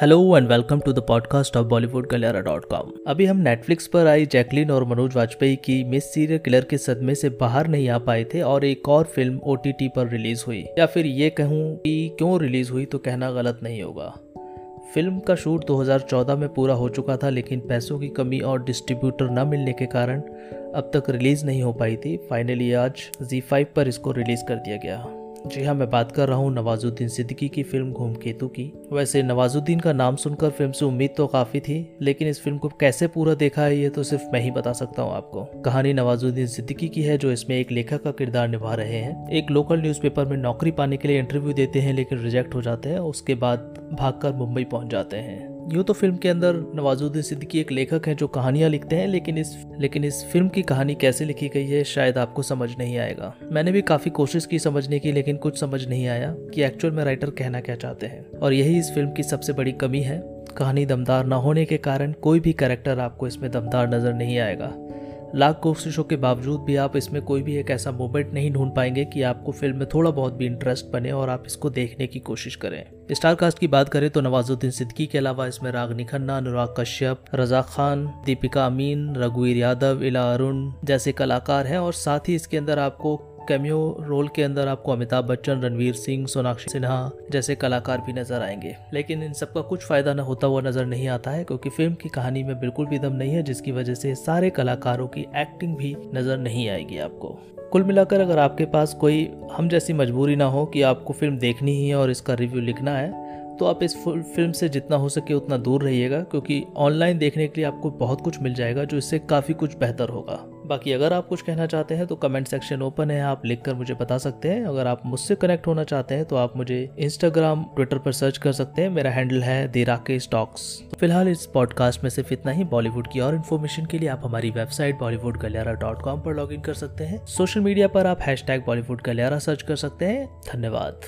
Hello and welcome to the podcast of Bollywood Galiyara dot com अभी हम Netflix पर आई Jacqueline और मनोज वाजपेयी की मिस सीरियल किलर के सदमे से बाहर नहीं आ पाए थे और एक और फ़िल्म ओटीटी पर रिलीज़ हुई। या फिर ये कहूँ कि क्यों रिलीज़ हुई तो कहना गलत नहीं होगा। फ़िल्म का शूट 2014 में पूरा हो चुका था लेकिन पैसों की कमी और डिस्ट्रीब्यूटर न मिलने के कारण अब तक रिलीज़ नहीं हो पाई थी। फाइनली आज Z5 पर इसको रिलीज़ कर दिया गया। जी हाँ मैं बात कर रहा हूँ नवाजुद्दीन सिद्दीकी की फ़िल्म घूम केतु की। वैसे नवाजुद्दीन का नाम सुनकर फ़िल्म से उम्मीद तो काफ़ी थी, लेकिन इस फ़िल्म को कैसे पूरा देखा है, ये तो सिर्फ़ मैं ही बता सकता हूँ आपको। कहानी नवाजुद्दीन सिद्दीकी की है, जो इसमें एक लेखक का किरदार निभा रहे हैं। एक लोकल न्यूज़पेपर में नौकरी पाने के लिए इंटरव्यू देते हैं, लेकिन रिजेक्ट हो जाते हैं, उसके बाद भागकर मुंबई पहुँच जाते हैं। यूँ तो फ़िल्म के अंदर नवाजुद्दीन सिद्दीकी एक लेखक हैं जो कहानियाँ लिखते हैं, लेकिन इस लेकिन इस फ़िल्म की कहानी कैसे लिखी गई है, शायद आपको समझ नहीं आएगा। मैंने भी काफ़ी कोशिश की समझने की, लेकिन कुछ समझ नहीं आया कि एक्चुअल में राइटर कहना क्या चाहते हैं। और यही इस फ़िल्म की सबसे बड़ी कमी है। कहानी दमदार न होने के कारण कोई भी कैरेक्टर आपको इसमें दमदार नज़र नहीं आएगा। लाख कोशिशों के बावजूद भी आप इसमें कोई भी एक ऐसा मोमेंट नहीं ढूंढ पाएँगे कि आपको फ़िल्म में थोड़ा बहुत भी इंटरेस्ट बने और आप इसको देखने की कोशिश करें। स्टार कास्ट की बात करें तो नवाजुद्दीन सिद्दीकी के अलावा इसमें रागनी खन्ना, अनुराग कश्यप, रजा खान, दीपिका अमीन, रघुवीर यादव, इला अरुण जैसे कलाकार हैं और साथ ही इसके अंदर आपको कैमियो रोल के अंदर आपको अमिताभ बच्चन, रणवीर सिंह, सोनाक्षी सिन्हा जैसे कलाकार भी नज़र आएँगे। लेकिन इन सबका कुछ फ़ायदा न होता हुआ नज़र नहीं आता है, क्योंकि फ़िल्म की कहानी में बिल्कुल भी दम नहीं है, जिसकी वजह से सारे कलाकारों की एक्टिंग भी नज़र नहीं आएगी आपको। कुल मिलाकर अगर आपके पास कोई हम जैसी मजबूरी ना हो कि आपको फ़िल्म देखनी ही है और इसका रिव्यू लिखना है तो आप इस फ़िल्म से जितना हो सके उतना दूर रहिएगा, क्योंकि ऑनलाइन देखने के लिए आपको बहुत कुछ मिल जाएगा, जो इससे काफ़ी कुछ बेहतर होगा। बाकी अगर आप कुछ कहना चाहते हैं तो कमेंट सेक्शन ओपन है, आप लिख कर मुझे बता सकते हैं। अगर आप मुझसे कनेक्ट होना चाहते हैं तो आप मुझे इंस्टाग्राम ट्विटर पर सर्च कर सकते हैं। मेरा हैंडल है देराके स्टॉक्स तो फ़िलहाल इस पॉडकास्ट में सिर्फ़ इतना ही। बॉलीवुड की और इन्फॉर्मेशन के लिए आप हमारी website Bollywood Galiyara dot com पर लॉग इन कर सकते हैं। सोशल मीडिया पर आप हैश टैग बॉलीवुड गलियारा सर्च कर सकते हैं। धन्यवाद।